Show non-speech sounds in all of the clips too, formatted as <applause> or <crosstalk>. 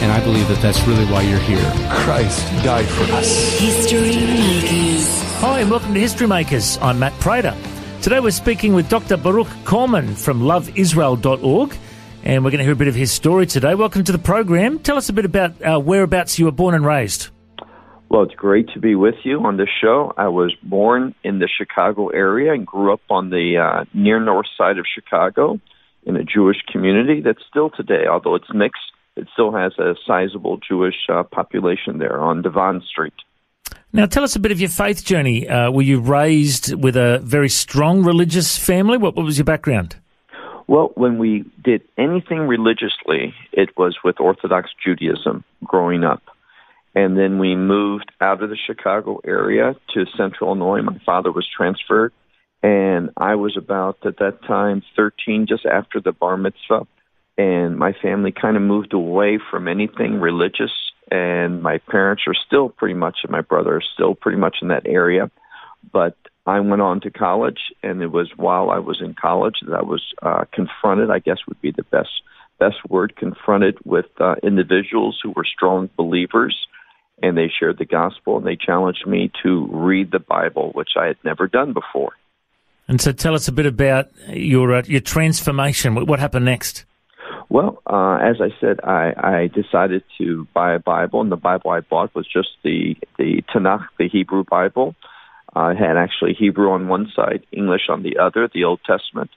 And I believe that that's really why you're here. Christ died for us. History Makers. Hi, and welcome to History Makers. I'm Matt Prater. Today we're speaking with Dr. Baruch Korman from loveisrael.org, and we're going to hear a bit of his story today. Welcome to the program. Tell us a bit about uh, whereabouts you were born and raised. Well, it's great to be with you on this show. I was born in the Chicago area and grew up on the uh, near north side of Chicago in a Jewish community that's still today, although it's mixed, it still has a sizable Jewish uh, population there on Devon Street. Now, tell us a bit of your faith journey. Uh, were you raised with a very strong religious family? What, what was your background? Well, when we did anything religiously, it was with Orthodox Judaism growing up. And then we moved out of the Chicago area to central Illinois. My father was transferred, and I was about at that time 13, just after the bar mitzvah. And my family kind of moved away from anything religious. And my parents are still pretty much, and my brother are still pretty much in that area. But I went on to college, and it was while I was in college that I was uh, confronted. I guess would be the best best word confronted with uh, individuals who were strong believers, and they shared the gospel, and they challenged me to read the Bible, which I had never done before. And so tell us a bit about your, uh, your transformation. What happened next? Well, uh, as I said, I, I decided to buy a Bible, and the Bible I bought was just the the Tanakh, the Hebrew Bible. Uh, it had actually Hebrew on one side, English on the other, the Old Testament,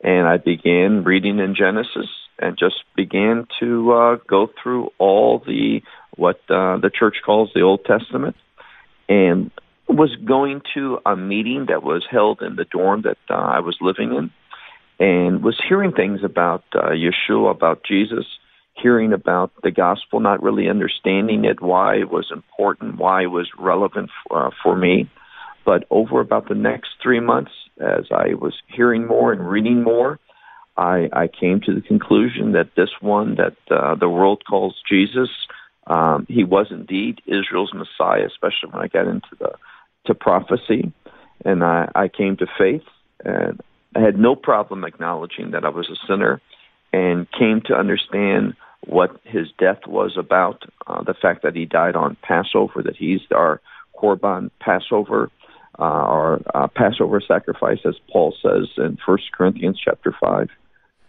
and I began reading in Genesis and just began to uh, go through all the what uh, the church calls the Old Testament, and was going to a meeting that was held in the dorm that uh, I was living in and was hearing things about uh, Yeshua, about Jesus, hearing about the gospel, not really understanding it, why it was important, why it was relevant uh, for me. But over about the next three months, as I was hearing more and reading more, I, I came to the conclusion that this one that uh, the world calls Jesus, um, he was indeed Israel's Messiah, especially when I got into the to prophecy, and I, I came to faith, and I had no problem acknowledging that I was a sinner, and came to understand what his death was about. Uh, the fact that he died on Passover, that he's our Korban Passover, uh, our uh, Passover sacrifice, as Paul says in First Corinthians chapter five,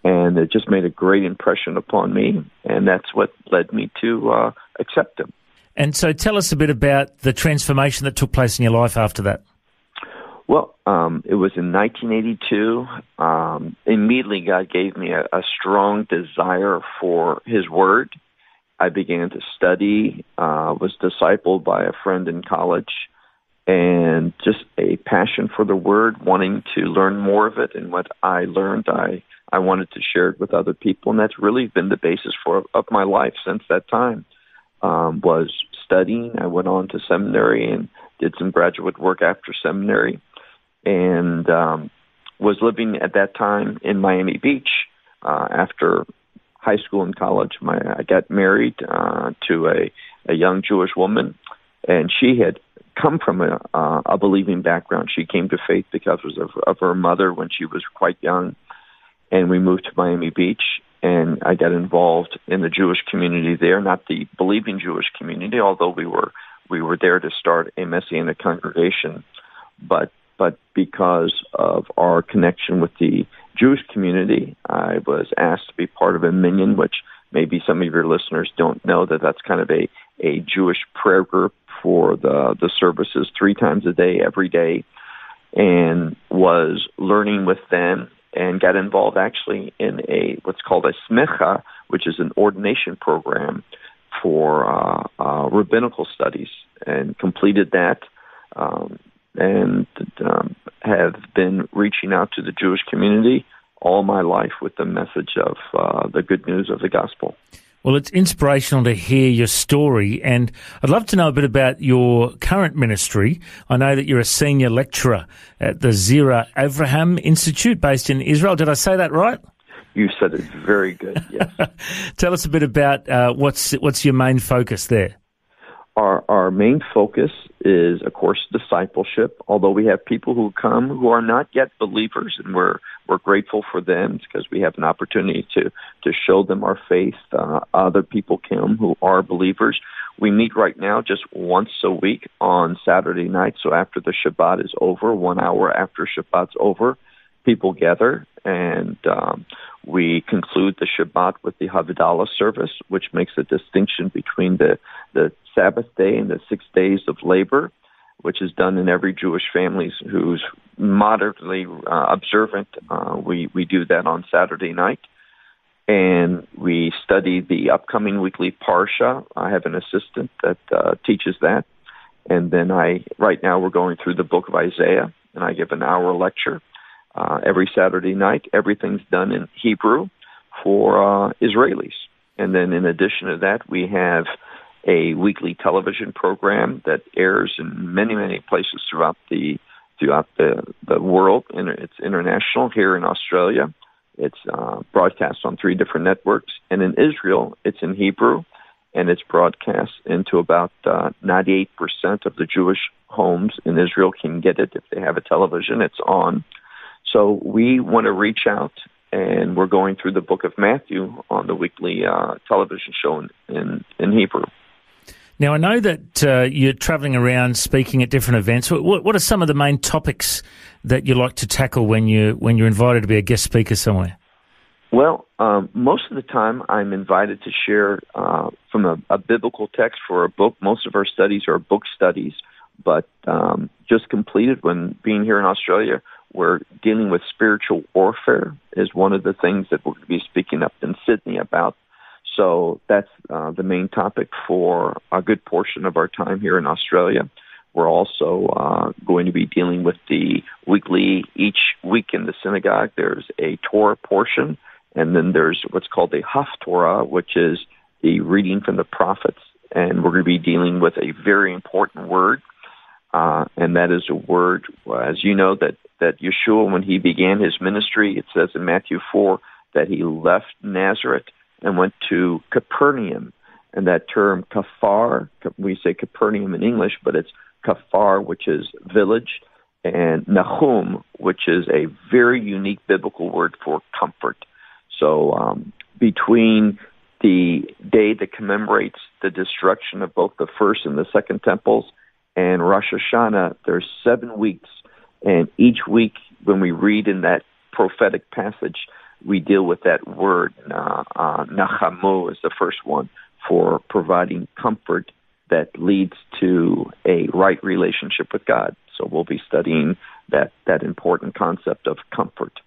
and it just made a great impression upon me, and that's what led me to uh, accept him. And so tell us a bit about the transformation that took place in your life after that. Well, um, it was in 1982. Um, immediately, God gave me a, a strong desire for His Word. I began to study, uh, was discipled by a friend in college, and just a passion for the Word, wanting to learn more of it. And what I learned, I I wanted to share it with other people, and that's really been the basis for of my life since that time. Um, was studying. I went on to seminary and did some graduate work after seminary and um, was living at that time in Miami Beach. Uh, after high school and college, my I got married uh, to a, a young Jewish woman, and she had come from a, uh, a believing background. She came to faith because of, of her mother when she was quite young, and we moved to Miami Beach. And I got involved in the Jewish community there, not the believing Jewish community, although we were we were there to start a Messianic congregation, but but because of our connection with the Jewish community, I was asked to be part of a minyan, which maybe some of your listeners don't know that that's kind of a, a Jewish prayer group for the, the services three times a day, every day, and was learning with them and got involved actually in a what's called a smicha, which is an ordination program for uh, uh, rabbinical studies, and completed that, um, and um, have been reaching out to the Jewish community all my life with the message of uh, the good news of the gospel. Well, it's inspirational to hear your story, and I'd love to know a bit about your current ministry. I know that you're a senior lecturer at the Zera Avraham Institute based in Israel. Did I say that right? You said it very good, yes. <laughs> Tell us a bit about uh, what's, what's your main focus there our our main focus is of course discipleship. Although we have people who come who are not yet believers and we're we're grateful for them because we have an opportunity to to show them our faith uh, other people come who are believers. We meet right now just once a week on Saturday night so after the Shabbat is over 1 hour after Shabbat's over people gather and um, we conclude the Shabbat with the Havdalah service, which makes a distinction between the, the Sabbath day and the six days of labor, which is done in every Jewish family who's moderately uh, observant. Uh, we, we do that on Saturday night. And we study the upcoming weekly Parsha. I have an assistant that uh, teaches that. And then I, right now, we're going through the book of Isaiah, and I give an hour lecture uh, every Saturday night. Everything's done in Hebrew for uh, Israelis. And then in addition to that, we have a weekly television program that airs in many, many places throughout the throughout the, the world. And it's international here in Australia. It's uh, broadcast on three different networks. And in Israel, it's in Hebrew and it's broadcast into about uh, 98% of the Jewish homes in Israel can get it if they have a television. It's on. So we want to reach out, and we're going through the book of Matthew on the weekly uh, television show in, in, in, Hebrew. Now, I know that uh, you're traveling around speaking at different events. What, what, are some of the main topics that you like to tackle when, you, when you're invited to be a guest speaker somewhere? Well, um, most of the time I'm invited to share uh, from a, a, biblical text for a book. Most of our studies are book studies, but um, just completed when being here in Australia, we're dealing with spiritual warfare is one of the things that we're going to be speaking up in Sydney about. So that's uh, the main topic for a good portion of our time here in Australia. We're also uh, going to be dealing with the weekly, each week in the synagogue, there's a Torah portion, and then there's what's called the Haftorah, which is the reading from the prophets. And we're going to be dealing with a very important word, uh, and that is a word, as you know, that that Yeshua, when he began his ministry, it says in Matthew 4 that he left Nazareth and went to Capernaum. And that term kafar, we say Capernaum in English, but it's kafar, which is village, and Nahum, which is a very unique biblical word for comfort. So um, between the day that commemorates the destruction of both the first and the second temples and Rosh Hashanah, there's seven weeks and each week, when we read in that prophetic passage, we deal with that word. Uh, uh, Nachamu is the first one for providing comfort that leads to a right relationship with God. So we'll be studying that, that important concept of comfort.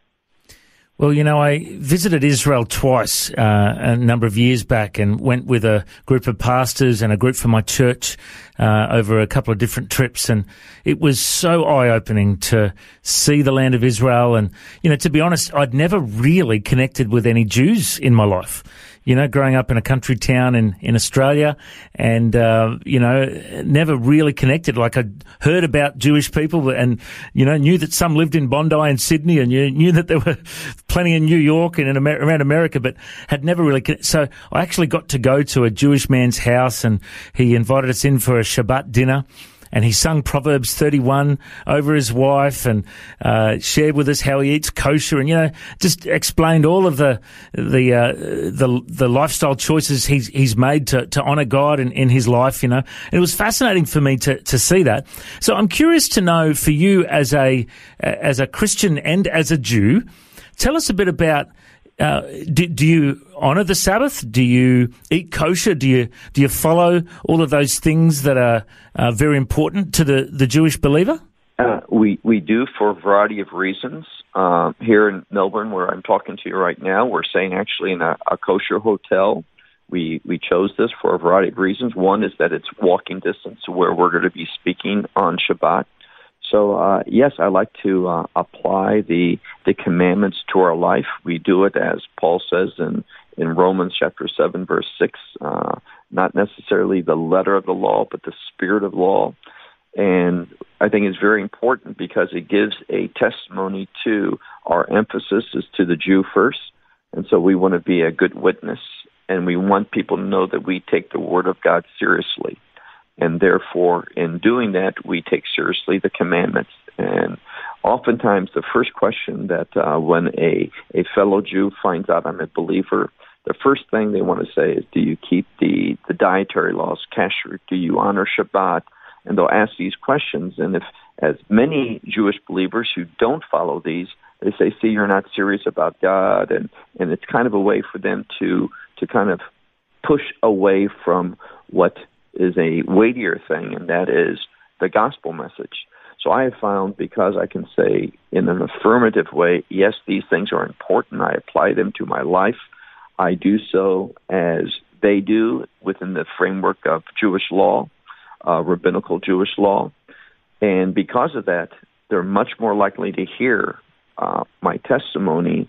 Well, you know, I visited Israel twice uh, a number of years back and went with a group of pastors and a group from my church uh, over a couple of different trips. And it was so eye opening to see the land of Israel. And, you know, to be honest, I'd never really connected with any Jews in my life you know, growing up in a country town in, in Australia and, uh, you know, never really connected. Like I heard about Jewish people and, you know, knew that some lived in Bondi and Sydney and you knew that there were <laughs> plenty in New York and in Amer- around America, but had never really, con- so I actually got to go to a Jewish man's house and he invited us in for a Shabbat dinner and he sung Proverbs 31 over his wife and uh, shared with us how he eats kosher and, you know, just explained all of the the uh, the, the lifestyle choices he's he's made to, to honor God in, in his life, you know. And it was fascinating for me to, to see that. So I'm curious to know for you as a as a Christian and as a Jew, tell us a bit about uh, do, do you honor the Sabbath? Do you eat kosher? Do you do you follow all of those things that are uh, very important to the, the Jewish believer? Uh, we we do for a variety of reasons. Uh, here in Melbourne, where I'm talking to you right now, we're staying actually in a, a kosher hotel. We we chose this for a variety of reasons. One is that it's walking distance to where we're going to be speaking on Shabbat. So uh, yes, I like to uh, apply the the commandments to our life. We do it as Paul says in in Romans chapter seven verse six, uh, not necessarily the letter of the law, but the spirit of law. And I think it's very important because it gives a testimony to our emphasis is to the Jew first. And so we want to be a good witness and we want people to know that we take the word of God seriously. And therefore, in doing that, we take seriously the commandments. And oftentimes, the first question that uh, when a, a fellow Jew finds out I'm a believer, the first thing they want to say is, Do you keep the, the dietary laws, kasher? Do you honor Shabbat? and they'll ask these questions. And if, as many Jewish believers who don't follow these, they say, "See, you're not serious about God," and and it's kind of a way for them to to kind of push away from what is a weightier thing, and that is the gospel message. So I have found because I can say in an affirmative way, yes, these things are important. I apply them to my life. I do so as they do within the framework of Jewish law uh, rabbinical Jewish law. And because of that, they're much more likely to hear uh, my testimony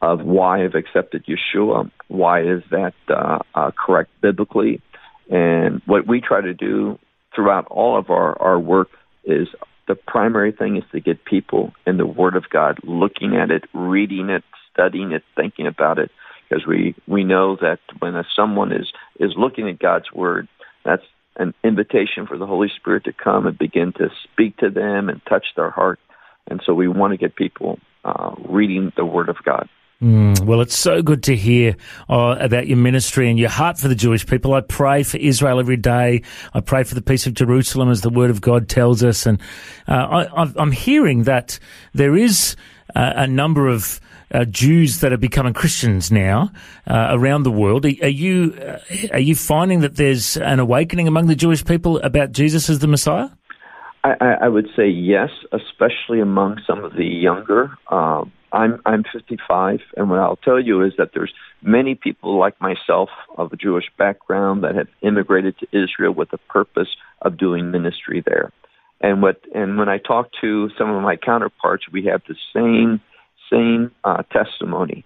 of why I've accepted Yeshua, why is that uh, uh, correct biblically. And what we try to do throughout all of our, our work is the primary thing is to get people in the Word of God, looking at it, reading it, studying it, thinking about it, because we, we know that when a, someone is, is looking at God's Word, that's an invitation for the Holy Spirit to come and begin to speak to them and touch their heart. And so we want to get people uh, reading the Word of God. Mm, well, it's so good to hear uh, about your ministry and your heart for the Jewish people. I pray for Israel every day. I pray for the peace of Jerusalem as the Word of God tells us. And uh, I, am hearing that there is uh, a number of uh, Jews that are becoming Christians now uh, around the world. Are, are you uh, are you finding that there's an awakening among the Jewish people about Jesus as the Messiah? I, I would say yes, especially among some of the younger. I'm I'm 55, and what I'll tell you is that there's many people like myself of a Jewish background that have immigrated to Israel with the purpose of doing ministry there. And what and when I talk to some of my counterparts, we have the same same uh, testimony.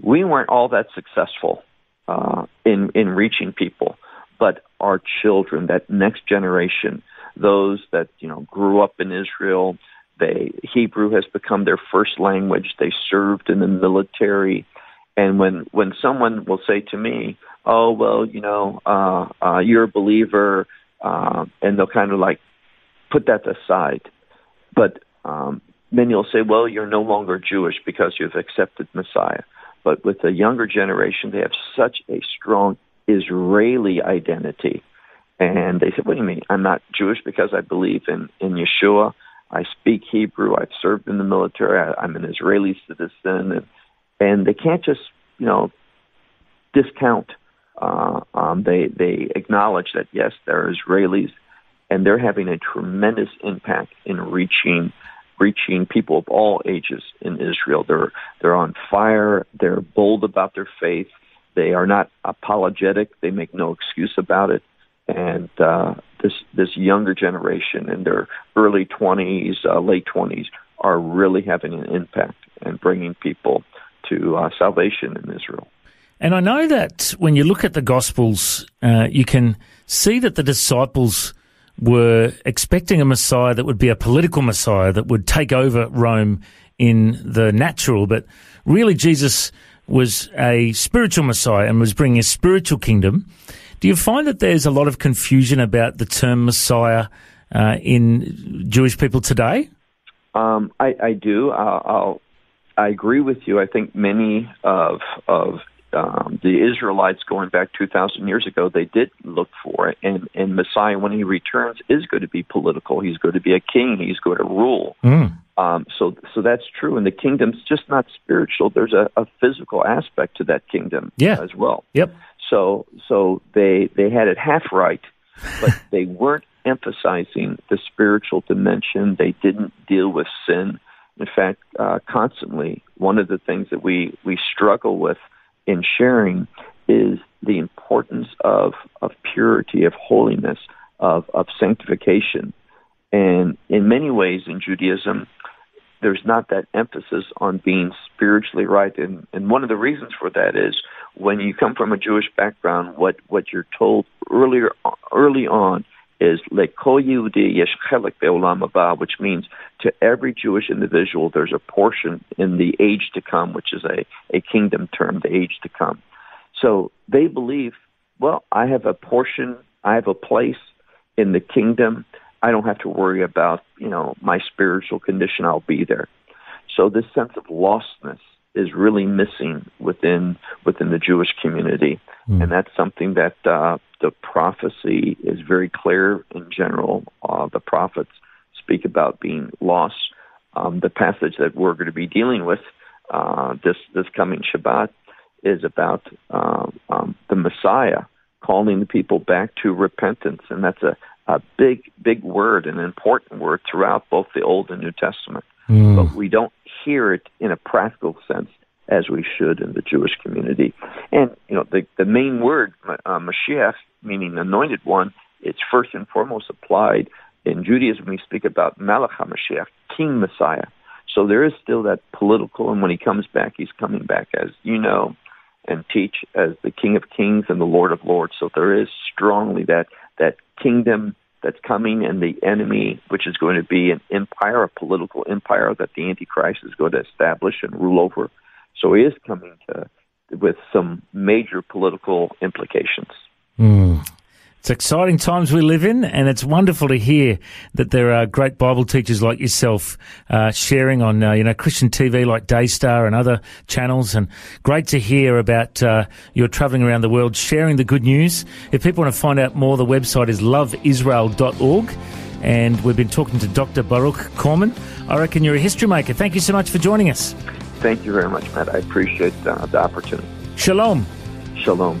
We weren't all that successful uh, in in reaching people, but our children, that next generation, those that you know grew up in Israel, they Hebrew has become their first language. They served in the military, and when when someone will say to me, "Oh well, you know, uh, uh, you're a believer," uh, and they'll kind of like put that aside, but um, many will say, well, you're no longer Jewish because you've accepted Messiah. But with the younger generation, they have such a strong Israeli identity. And they said, what do you mean? I'm not Jewish because I believe in, in Yeshua. I speak Hebrew. I've served in the military. I, I'm an Israeli citizen. And, and they can't just, you know, discount. Uh, um, they, they acknowledge that, yes, they're Israelis, and they're having a tremendous impact in reaching reaching people of all ages in Israel. They're they're on fire. They're bold about their faith. They are not apologetic. They make no excuse about it. And uh, this this younger generation in their early twenties, uh, late twenties, are really having an impact and bringing people to uh, salvation in Israel. And I know that when you look at the Gospels, uh, you can see that the disciples were expecting a Messiah that would be a political Messiah that would take over Rome in the natural, but really Jesus was a spiritual Messiah and was bringing a spiritual kingdom. Do you find that there's a lot of confusion about the term Messiah uh, in Jewish people today? Um, I, I, do. I'll, I'll, I agree with you. I think many of of um, the Israelites going back 2,000 years ago, they did look for it. And, and Messiah, when he returns, is going to be political. He's going to be a king. He's going to rule. Mm. Um, so, so that's true, and the kingdom's just not spiritual. There's a, a physical aspect to that kingdom Yeah. as well. Yep. So, so they they had it half right, but <laughs> they weren't emphasizing the spiritual dimension. They didn't deal with sin. In fact, uh, constantly, one of the things that we we struggle with in sharing is the importance of of purity, of holiness, of of sanctification, and in many ways in Judaism, there's not that emphasis on being spiritually right. And, and one of the reasons for that is when you come from a Jewish background, what, what you're told earlier, early on is "Lekol Yehudi yesh chelik be'olam haba," which means to every Jewish individual, there's a portion in the age to come, which is a, a kingdom term, the age to come. So they believe, well, I have a portion, I have a place in the kingdom. I don't have to worry about, you know, my spiritual condition. I'll be there. So this sense of lostness is really missing within within the Jewish community, and that's something that uh, the prophecy is very clear in general. Uh, the prophets speak about being lost. Um, the passage that we're going to be dealing with uh, this this coming Shabbat is about uh, um, the Messiah calling the people back to repentance, and that's a, a big big word, an important word throughout both the Old and New Testament. But we don't hear it in a practical sense as we should in the Jewish community. And you know, the the main word uh, Mashiach, meaning anointed one, it's first and foremost applied in Judaism. We speak about Malach HaMashiach, King Messiah. So there is still that political, and when he comes back, he's coming back as you know, and teach as the King of Kings and the Lord of Lords. So there is strongly that that kingdom that's coming, and the enemy, which is going to be an empire, a political empire that the Antichrist is going to establish and rule over. So he is coming to with some major political implications. Hmm. It's exciting times we live in, and it's wonderful to hear that there are great Bible teachers like yourself uh, sharing on, uh, you know, Christian TV like Daystar and other channels, and great to hear about uh, you're travelling around the world sharing the good news. If people want to find out more, the website is loveisrael.org, and we've been talking to Dr. Baruch Korman. I reckon you're a history maker. Thank you so much for joining us. Thank you very much, Matt. I appreciate uh, the opportunity. Shalom. Shalom.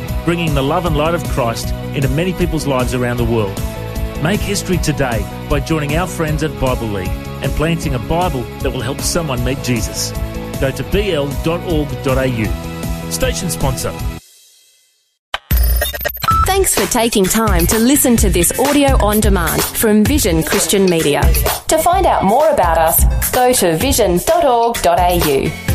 bringing the love and light of Christ into many people's lives around the world. Make history today by joining our friends at Bible League and planting a Bible that will help someone meet Jesus. Go to bl.org.au. Station sponsor. Thanks for taking time to listen to this audio on demand from Vision Christian Media. To find out more about us, go to vision.org.au.